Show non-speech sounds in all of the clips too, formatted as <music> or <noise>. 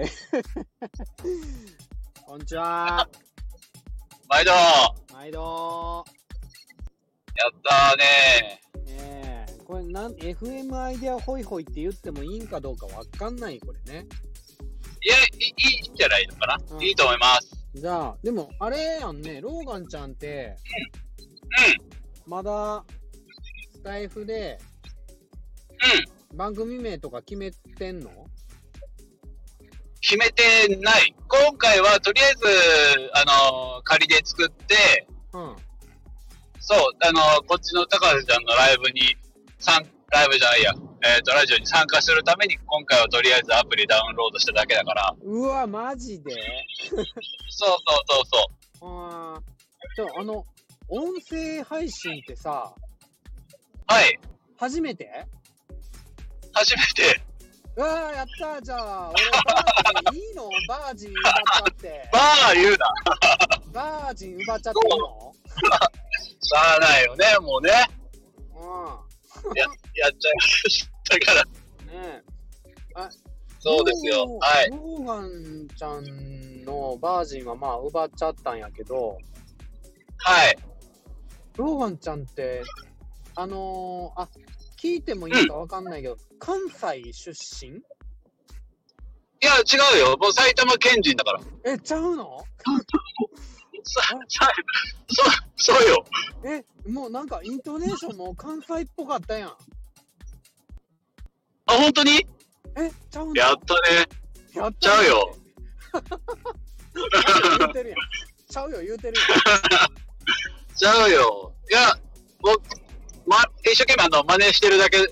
えー <laughs> こんにちは。毎度。や毎度。ったーね。え。ー、これなん、FM アイデアホイホイって言ってもいいんかどうかわかんない、これね。いや、いいいんじゃないのかな、うん。いいと思います。じゃあ、でも、あれやんね、ローガンちゃんって、まだ、スタイフで、番組名とか決めてんの？決めてない。今回はとりあえず、あのー仮で作って、うん。そう、あのーこっちの高橋ちゃんのライブに、参ライブじゃないや、えっ、と、ラジオに参加するために、今回はとりあえずアプリダウンロードしただけだから、うわ、マジで？<laughs> そうそうそうそう。あー。じゃあ、あの、音声配信ってさ、はい、初めて？初めて、うわー、やったーじゃあ、俺、バージンいいの？バージン奪っちゃって。バー言うな。バージン奪っちゃっていいの？しゃあないよね、もうね。うや、やっちゃいましたから。ん。ねそうですよ。はい。ローガンちゃんのバージンはまあ奪っちゃったんやけど、はい。ローガンちゃんって、あのー、あ、聞いてもいいかわかんないけど、関西出身？いや、違うよ。もう埼玉県人だから。え、ちゃうの？さ、さ、そ、そうよ。え、もうなんかイントネーションも関西っぽかったやん。あ、本当に？え、ちゃうの？やったね。やったちゃうよ。言うてるやん。ちゃうよ、言うてるやちゃうよ。いや、もう、ま、一生懸命あの、真似してるだけよ。ん。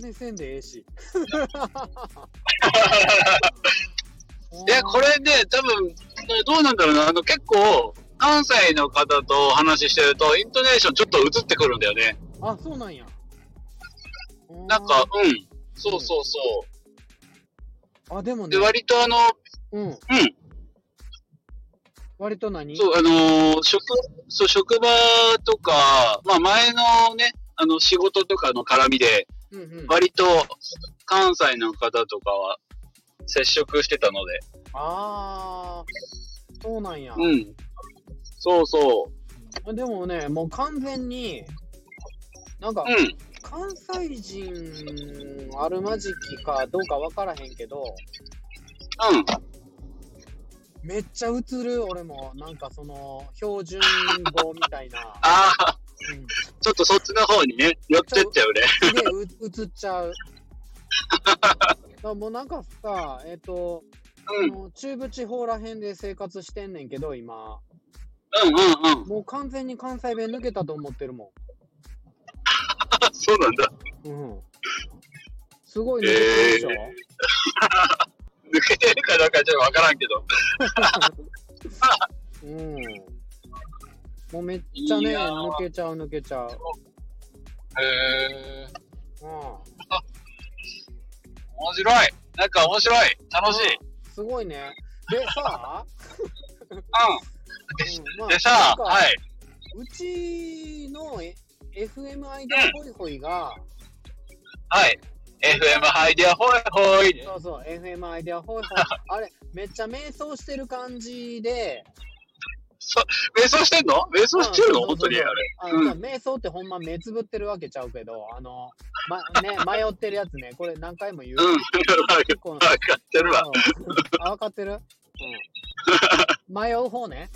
真似せんでええし。<laughs> いや、これね、多分、どうなんだろうな。あの、結構、関西の方とお話ししてると、イントネーションちょっと映ってくるんだよね。あ、そうなんや。なんか、うん。そうそうそうん、あ、でもう。ねで、、割とあの、うん。うん。割と何？そう、あのー職、そう、職場とか、まあ前のね、あの、仕事とかの絡みで、うんうん。割と関西の方とかは接触してたので、あー、そうなんや。うん。そうそでもね、もう完全に、なんかう。、うん。関西人あるまじきかどうかわからへんけど、うん。めっちゃ映る、俺も。なんかその、標準語みたいな。ああ、うん。ちょっとそっちの方にね、寄ってっちゃうね。すげえう映っちゃう。もうなんかさ、えっ、と、うん。あの中部地方らへんで生活してんねんけど、今。うんうんうん。もう完全に関西弁抜けたと思ってるも <laughs> そうなんだ。ん。うん。すごい抜けてるでしょ、抜けてるかどうかちょっとわからんけど。うん。もうめっちゃね、抜けちゃう抜けちゃう。へえ。うん。面白い。なんか面白い。楽しい。すごいね。でさ、ううんまん。あでさ、なんかはい。うちのえ FM アイデアホイホイが、はい。FM アイデアホイホイ。そうそう、FM アイデアホイホイ、<laughs> あれ、めっちゃ瞑想してる感じで、瞑想してんの？瞑想してるの？うん本当に？あれ。あうんの瞑想ってほんま目つぶってるわけちゃうけど、あの、ま、ね、<laughs> 迷ってるやつね、これ何回も言う。うん。結 <laughs> かってるわ。うんあ、分かってる？うん。迷う方ね。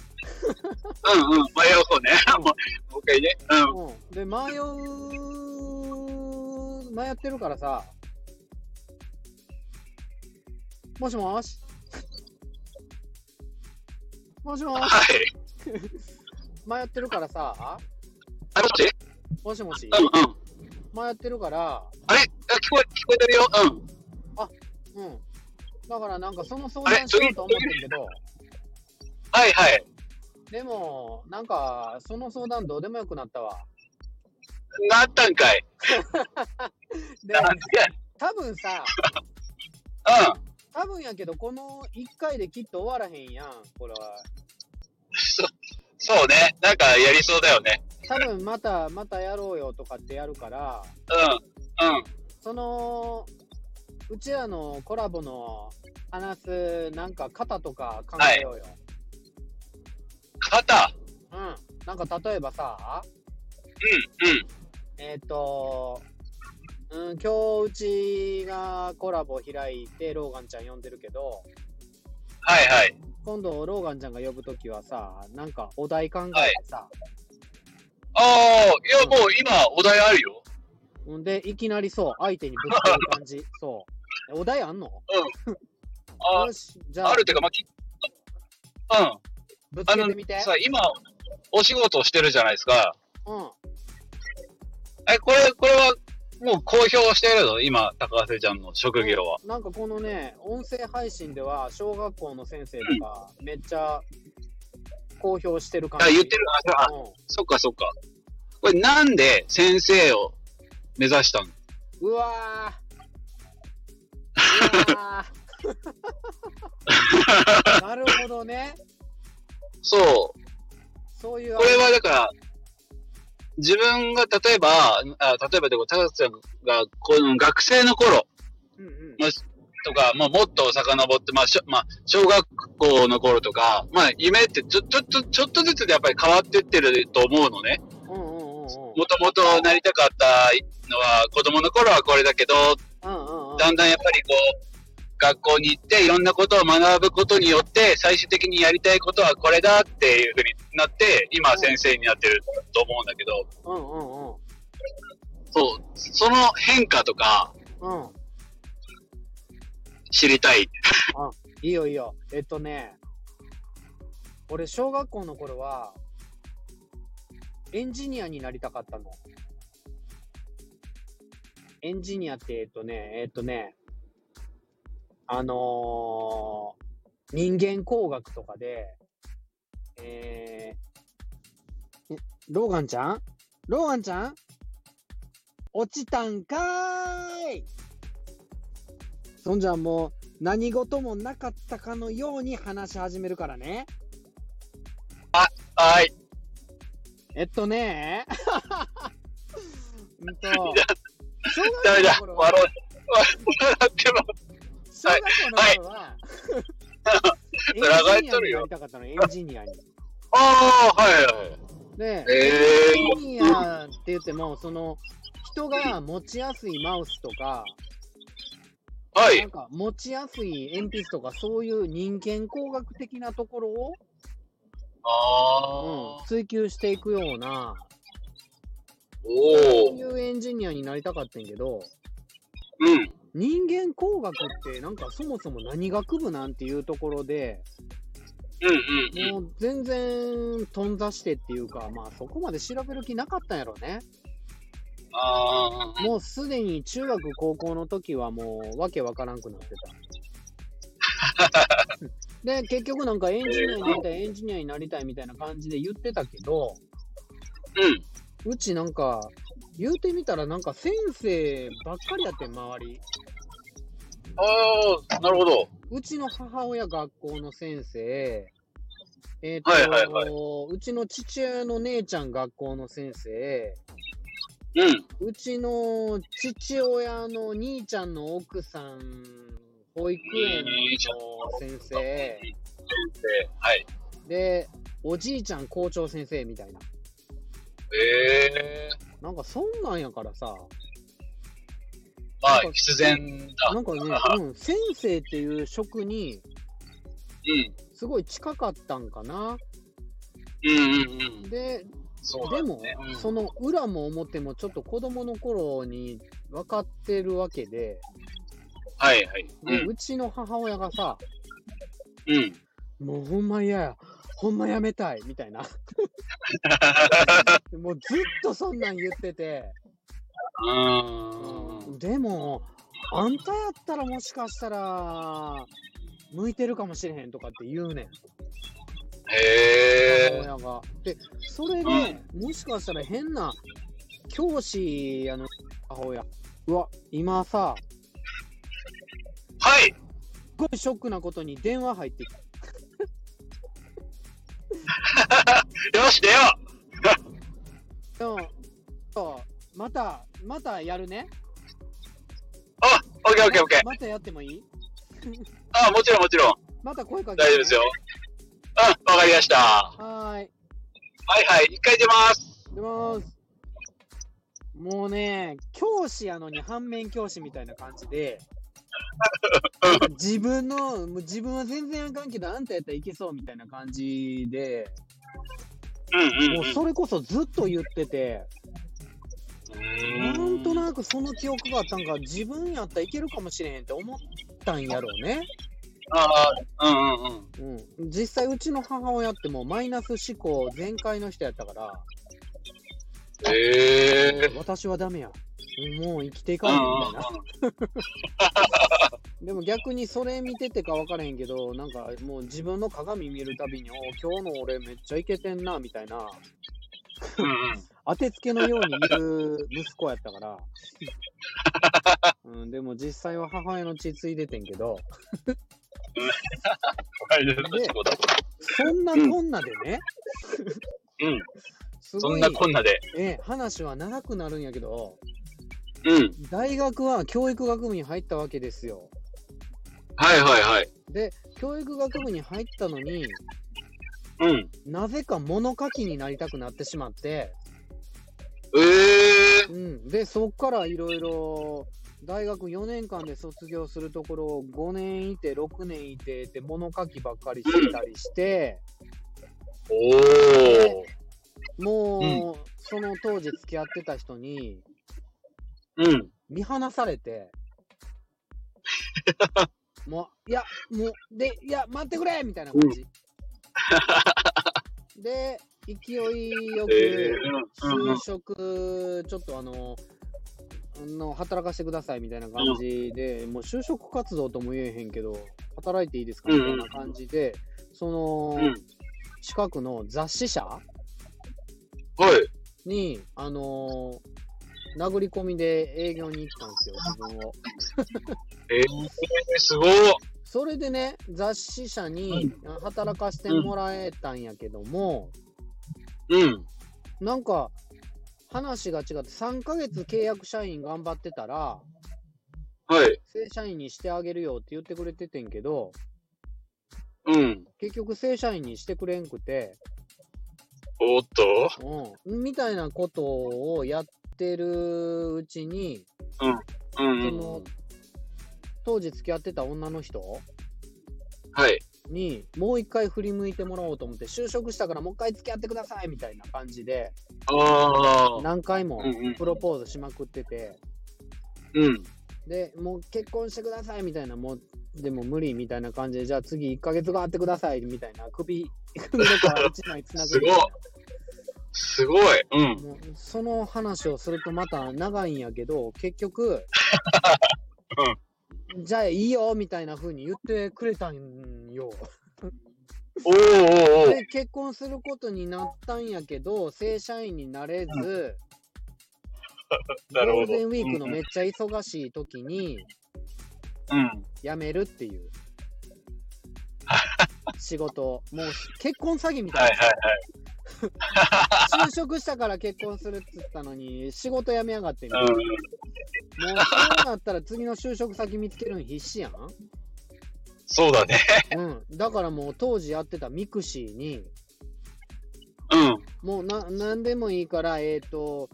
うんうん。迷う方ね。もうもう一回ね。うん。うん。で、迷う、迷ってるからさ、もしもしもしもしはい。迷ってるからさ、あ、こっちもしもしうんうん。迷ってるから、あれ？あ聞こえ、聞こえてるよ。うん。うん。だからなんかその相談しようと思ってんけど、はいはい。でも、なんか、その相談どうでもよくなったわ。なったんかい。<laughs> で多分さ、うん。多分やけど、この1回できっと終わらへんやん、これは。そそうね。なんかやりそうだよね。多分また、またやろうよとかってやるから、うん。うん。その、うちらのコラボの話す、なんか型とか考えようよ。肩うん。なんか例えばさ、うん、うん。えっ、と、うん、今日うちがコラボ開いて、ローガンちゃん呼んでるけど、はいはい。今度ローガンちゃんが呼ぶときはさ、なんかお題考えてさ、ああ、いやもう今お題あるよ。ほんで、いきなりそう、相手にぶつける感じ。<laughs> そう。えお題あんの？あよし、じゃあ、あるっていうか、まあ、きうん。ぶつけてみて。さ、今、お仕事をしてるじゃないですか。うん。え、これ、これは、もう公表してるの？今、高瀬ちゃんの職業は。なんかこのね、音声配信では、小学校の先生とか、めっちゃ公表してる感じ。あ、言ってる。あ、あうんそっかそっか。これなんで先生を目指したの？うわー。うわー <laughs> なるほどね。そう。そういう。これはだから、自分が例えば、あ例えばでも、高瀬ちゃんが、この学生の頃うんうん。とか、まあ、もっと遡って、まあ、しょまあ、小学校の頃とか、まあ、夢ってちょ、ちょっと、ちょっとずつでやっぱり変わってってると思うのね。もともとなりたかったのは、子供の頃はこれだけど。だんだんやっぱりこう、学校に行っていろんなことを学ぶことによって、最終的にやりたいことはこれだっていうふうになって、今は先生になってると思うんだけど、うんうんそう、その変化とかうん。うん。知りたい。いいよいいよ。えっとね、俺、小学校の頃は、エンジニアになりたかったの。エンジニアって、えっとね、えっとね、あのー人間工学とかで、えー、えローガンちゃん？ローガンちゃん？落ちたんかーいそんじゃもう、何事もなかったかのように話し始めるからね。はい。えっとね、<laughs> うんと、小ダメだ学校の。頃は笑っても。小学校の頃は、エンそれ上がっジニアになりたかったの、エンジニアに。ああ、はいはい。で、えエンジニアって言っても、その、人が持ちやすいマウスとか、ー、はないん。か持ちやすい鉛筆とか、そういう人間工学的なところを、ああ、うん、追求していくような、おそうお。いうエンジニアになりたかったんやけど、うん。人間工学ってなんかそもそも何学部なんていうところで、うんうんうん。もう全然頓挫してっていうか、まあそこまで調べる気なかったんやろね。ああ、もうすでに中学高校の時はもうわけわからんくなってた。<laughs> で、結局なんかエンジニアになりたい、エンジニアになりたいみたいな感じで言ってたけど、うん。うちなんか、言うてみたらなんか先生ばっかりやってん、周り。ああ、なるほど。うちの母親学校の先生、えっ、と、はいはいはいうちの父親の姉ちゃん学校の先生、うん。うちの父親の兄ちゃんの奥さん、保育園の先生、はい。で、おじいちゃん校長先生みたいな。ええなんかそんなんやからさ、まあ、必然だ。なんかね、うん、先生っていう職にうん。すごい近かったんかな。うんうんうん。で、そうだでも、ね。うんその裏も表もちょっと子供の頃に分かってるわけで、はいはい。う。でうんちの母親がさ、うん。もうほんま嫌や、ほんまやめたいみたいな、<laughs> もうずっとそんなん言ってて、うん。でも、あんたやったらもしかしたら、向いてるかもしれへんとかって言うねん、へえ。母親が。で、それで、もしかしたら変な教師やの母親。うわ、今さ、はい。すごいショックなことに電話入ってきた。よし、出よでも <laughs> そうまた、またやるね。オッケーオッケーオッケー。またやってもいい？<laughs> あ、もちろんもちろん。また声かけて、大丈夫ですよ。。うん、わかりました。ははーい。いはい、一回出ます。出ます。もうね、教師やのに反面教師みたいな感じで、<laughs> 自分の、自分は全然あかんけど、あんたやったらいけそうみたいな感じで、うんうんうん。もうそれこそずっと言ってて、なんとなくその記憶があったんか、自分やったらいけるかもしれへんって思ったんやろうね。ああ、うんうんうん。うん、実際うちの母親ってもうマイナス思考全開の人やったから、ええ私はダメや。もう生きていかうんなうんいみたいな。でも逆にそれ見ててか分からへんけど、なんかもう自分の鏡見るたびに、お今日の俺めっちゃイケてんな、みたいな。当てつけのように言う息子やったから。うん、でも実際は母親の血ついでてんけど、はい、そんなこんなでね、うん。そんなこんなで。え話は長くなるんやけど、うん。大学は教育学部に入ったわけですよ。はいはいはい。で、教育学部に入ったのに、うん。なぜか物書きになりたくなってしまって、ええうん、で、そっからいろいろ、大学4年間で卒業するところを5年いて、6年いてって物書きばっかりしてたりして、おお。もう、その当時付き合ってた人にうん。見放されて、<laughs> もう、いや、もう、で、いや、待ってくれみたいな感じ。で、勢いよく、就職、ちょっとあの、あの働かせてくださいみたいな感じで、もう就職活動とも言えへんけど、働いていいですかみたいな感じで、その、うん。近くの雑誌社はい。に、あの殴り込みで営業に行ったんですよ、自分を。ええすごい。それでね、雑誌社に働かせてもらえたんやけども、うん。なんか、話が違って、3ヶ月契約社員頑張ってたら、はい。正社員にしてあげるよって言ってくれててんけど、うん。結局正社員にしてくれんくて、おっと。うん、みたいなことをやってるうちに、うんそうん。の当時付き合ってた女の人はい。にもう一回振り向いてもらおうと思って、就職したからもう一回付き合ってくださいみたいな感じで、ああ。何回もうんうんプロポーズしまくってて、うん。で、もう結婚してくださいみたいな、もう、でも無理みたいな感じで、じゃあ次1ヶ月後会ってくださいみたいな、首、首の皮1枚つなぐみたいな。すごい。うん。その話をするとまた長いんやけど、結局、じゃあいいよみたいな風に言ってくれたんよ。おーおーおーで、結婚することになったんやけど、正社員になれず、なるほどゴールデンウィークのめっちゃ忙しい時にうん。辞めるっていう <laughs> 仕事、もう結婚詐欺みたいな。はいはいはい。<laughs> 就職したから結婚するって言ったのに、仕事辞めやがってみたいな。うん。もうそうなったら次の就職先見つけるの必死やん。そうだね。うん。だからもう当時やってた mixiに、うん。もうな何でもいいから、えっ、と、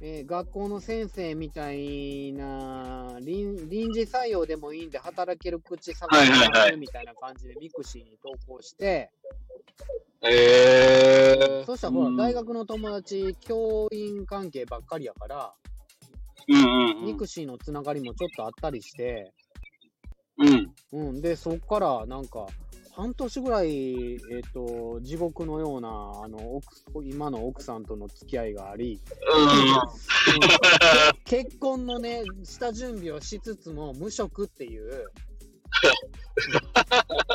えー学校の先生みたいな臨臨時採用でもいいんで働ける口探してはいみたいな感じで mixiに投稿して、ええそしたらほら、大学の友達教員関係ばっかりやから、うんうんうん。 mixiのつながりもちょっとあったりして、うん。うん、で、そっからなんか、半年ぐらい、えっ、と、地獄のような、あの、奥今の奥さんとの付き合いがあり、うん。け結婚のね、下準備をしつつも、無職っていう、<laughs>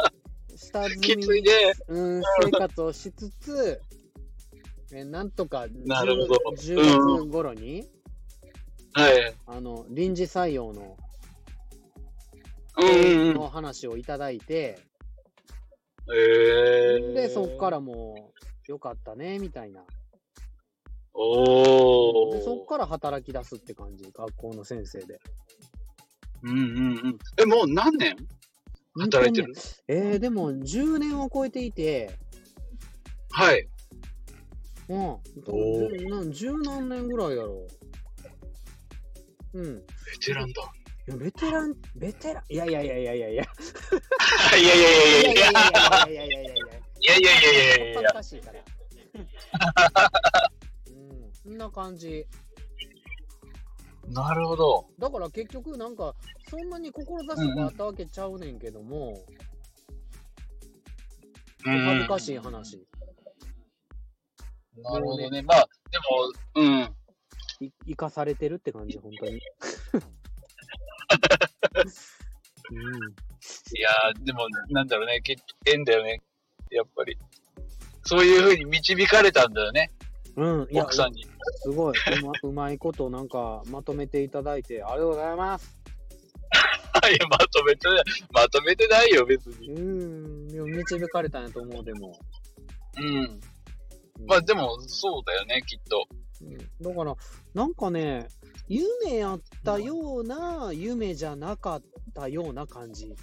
下積きみ。<laughs> うん、生活をしつつ、えなんとかなるほど 10, 10月頃に、はい。あの、臨時採用の、うんうん。の話をいただいて、ええで、そっからもう、よかったね、みたいな。おお。で、そっから働き出すって感じ、学校の先生で。うんうんうん。え、もう何年？働いてる、えー、でも10年を超えていて、はい。うん、お十何年ぐらいやろう。うん。ベテランだ。いやベテラン、ベテラン、いや <laughs> いやいやいやいやいや。いやいやいやいやいやいやいやいやいやいやいやいやいやいやいや。いやいやいやいやいやいや恥ずかしいから。うん、そんな感じ。なるほど。だから結局なんか、そんなに志があったわけちゃうねんけども、恥ずかしい話。なるほどね。まあ、でも、うん。い生かされてるって感じ、本当に。<laughs> うんいやー、でも、なんだろうね。結縁だよね。やっぱり。そういうふうに導かれたんだよね。うん、奥さんに。すごい、うまうまいことなんかまとめていただいて、ありがとうございます。いや、まとめてない、まとめてないよ、別うに。ん、でも導かれたんやと思う、でも。うん。うんまあ、でも、そうだよね、きっと。うんだから、なんかね、夢やったような、夢じゃなかったような感じ。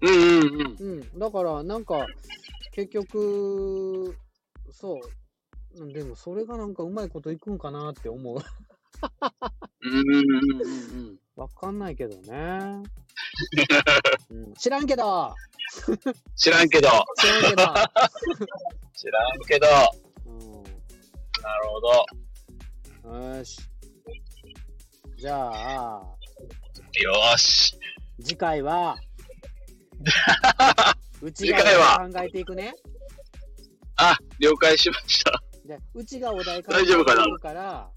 うんうんうん。うん、だから、なんか、結局、そう。うんでも、それがなんかうまいこといくんかなって思う。うんうんうんうん。わかんないけどね。うん、知らんけど知らんけど、知らんけど、知らんけど、<laughs> うんなるほど。よーし。じゃあ、よーし。次回は、うち次回はが考えていくね。あ、了解しました。で、うちがお題考えてい大丈夫かな？ら、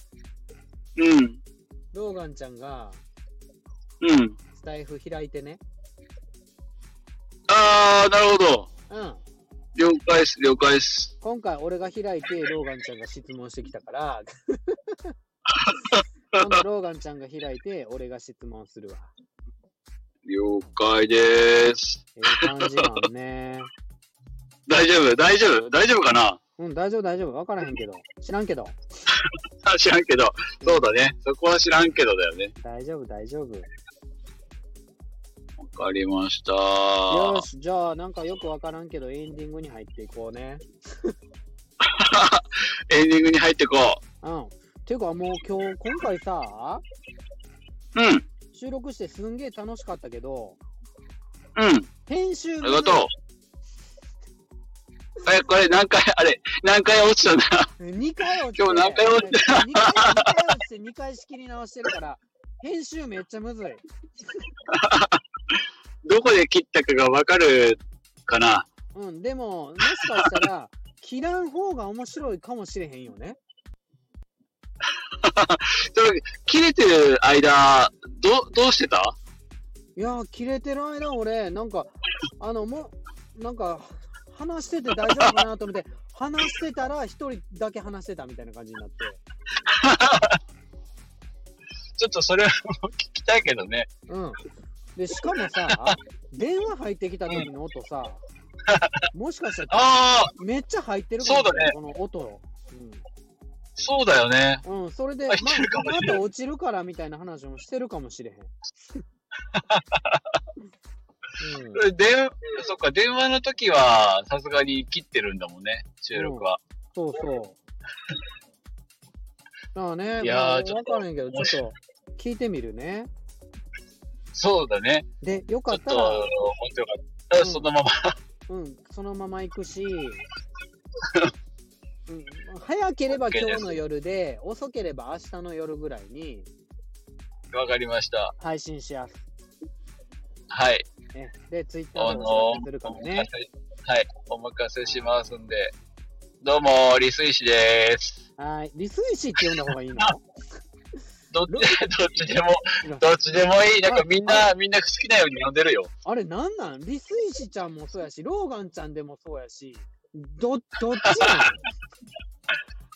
うん。ローガンちゃんがうん。スタイフ開いてね。あー、なるほど。うん。了解っす、了解っす。今回俺が開いて、ローガンちゃんが質問してきたから、<laughs> 今度ローガンちゃんが開いて、俺が質問するわ。了解でーす。ええ感じなんね。<laughs> 大丈夫？大丈夫？大丈夫かな？うん、大丈夫、大丈夫。わからへんけど。知らんけど。あ <laughs> 知らんけど。そうだね。そこは知らんけどだよね。大丈夫、大丈夫。わかりました。よし、じゃあ、なんかよくわからんけど、エンディングに入っていこうね。<laughs> エンディングに入ってこうん。ていうか、もう今日、今回さ、う。うん。収録してすんげえ楽しかったけど、うん。編集ありがとう。え、これ何回、あれ、何回落ちたんだ？2回落ちて、今日何回落ち2回、二回落ちて2回仕切り直してるから、編集めっちゃむずい。<laughs> どこで切ったかがわかるかな？うん、でも、もしかしたら、切らん方が面白いかもしれへんよね。<laughs> それ切れてる間、ど、どうしてた？いやー、切れてる間、俺、なんか、あの、もう、なんか、話してて大丈夫かなと思って、話してたら、一人だけ話してたみたいな感じになって。<laughs> ちょっとそれは聞きたいけどね。うん。で、しかもさ、電話入ってきた時の音さ、<laughs> もしかしたら、ああ、めっちゃ入ってるかもしれない、この音。そうだよね。うん。うん、それで、まあ、しれないあと落ちるからみたいな話もしてるかもしれへん。<laughs> うん、電、そっか、電話の時は、さすがに切ってるんだもんね、収録は。そうそう。だからね、いやーまあちょっとんけど、ちょっと聞いてみるね。そうだね。で、よかったら、本当よかった。うんそのまま。うん、そのまま行くし、うん、早ければ今日の夜で、遅ければ明日の夜ぐらいにわかりました。配信しやす。はい。ね、で、ツイッターでお知らせするからおねはい。お任せしますんで。どうも、リスイシです。はい。リス石って呼んだ方がいいの？<laughs> どっち、<laughs> どっちでも、どっちでもいい。なんかみんな、みんな好きなように呼んでるよ。あれなんなん？リス石ちゃんもそうやし、ローガンちゃんでもそうやし、ど、どっちなん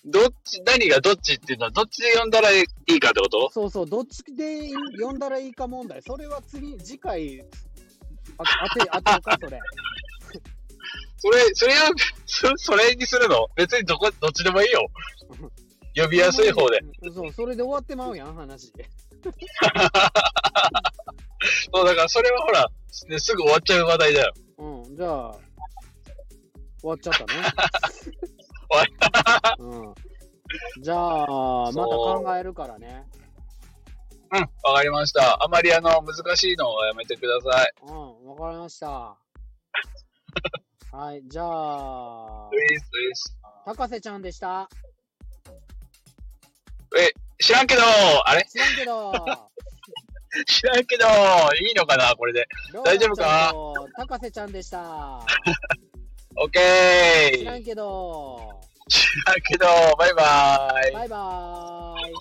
<laughs> どっち、何がどっちっていうのは、どっちで呼んだらいいかってこと？そうそう、どっちで呼んだらいいか問題。それは次、次回、あ当て、当てるか、それ。それ、それは、そそれにするの？別にどこ、どっちでもいいよ。呼びやすい方で。うん。そう、それで終わってまうやん、話。そう、だからそれはほら、ね、すぐ終わっちゃう話題だよ。うん、じゃあ、終わっちゃったね。うん。じゃあ、また考えるからね。うん、わかりました。あまりあの、難しいのはやめてください。うん、わかりました。<laughs> はい、じゃあ、高瀬ちゃんでした？え、知らんけど、あれ？知らんけど、<laughs> 知らんけど、いいのかなこれで。大丈夫か？高瀬ちゃんでした。オッケー知らんけど、知らんけど、バイバイ。バイバーイ。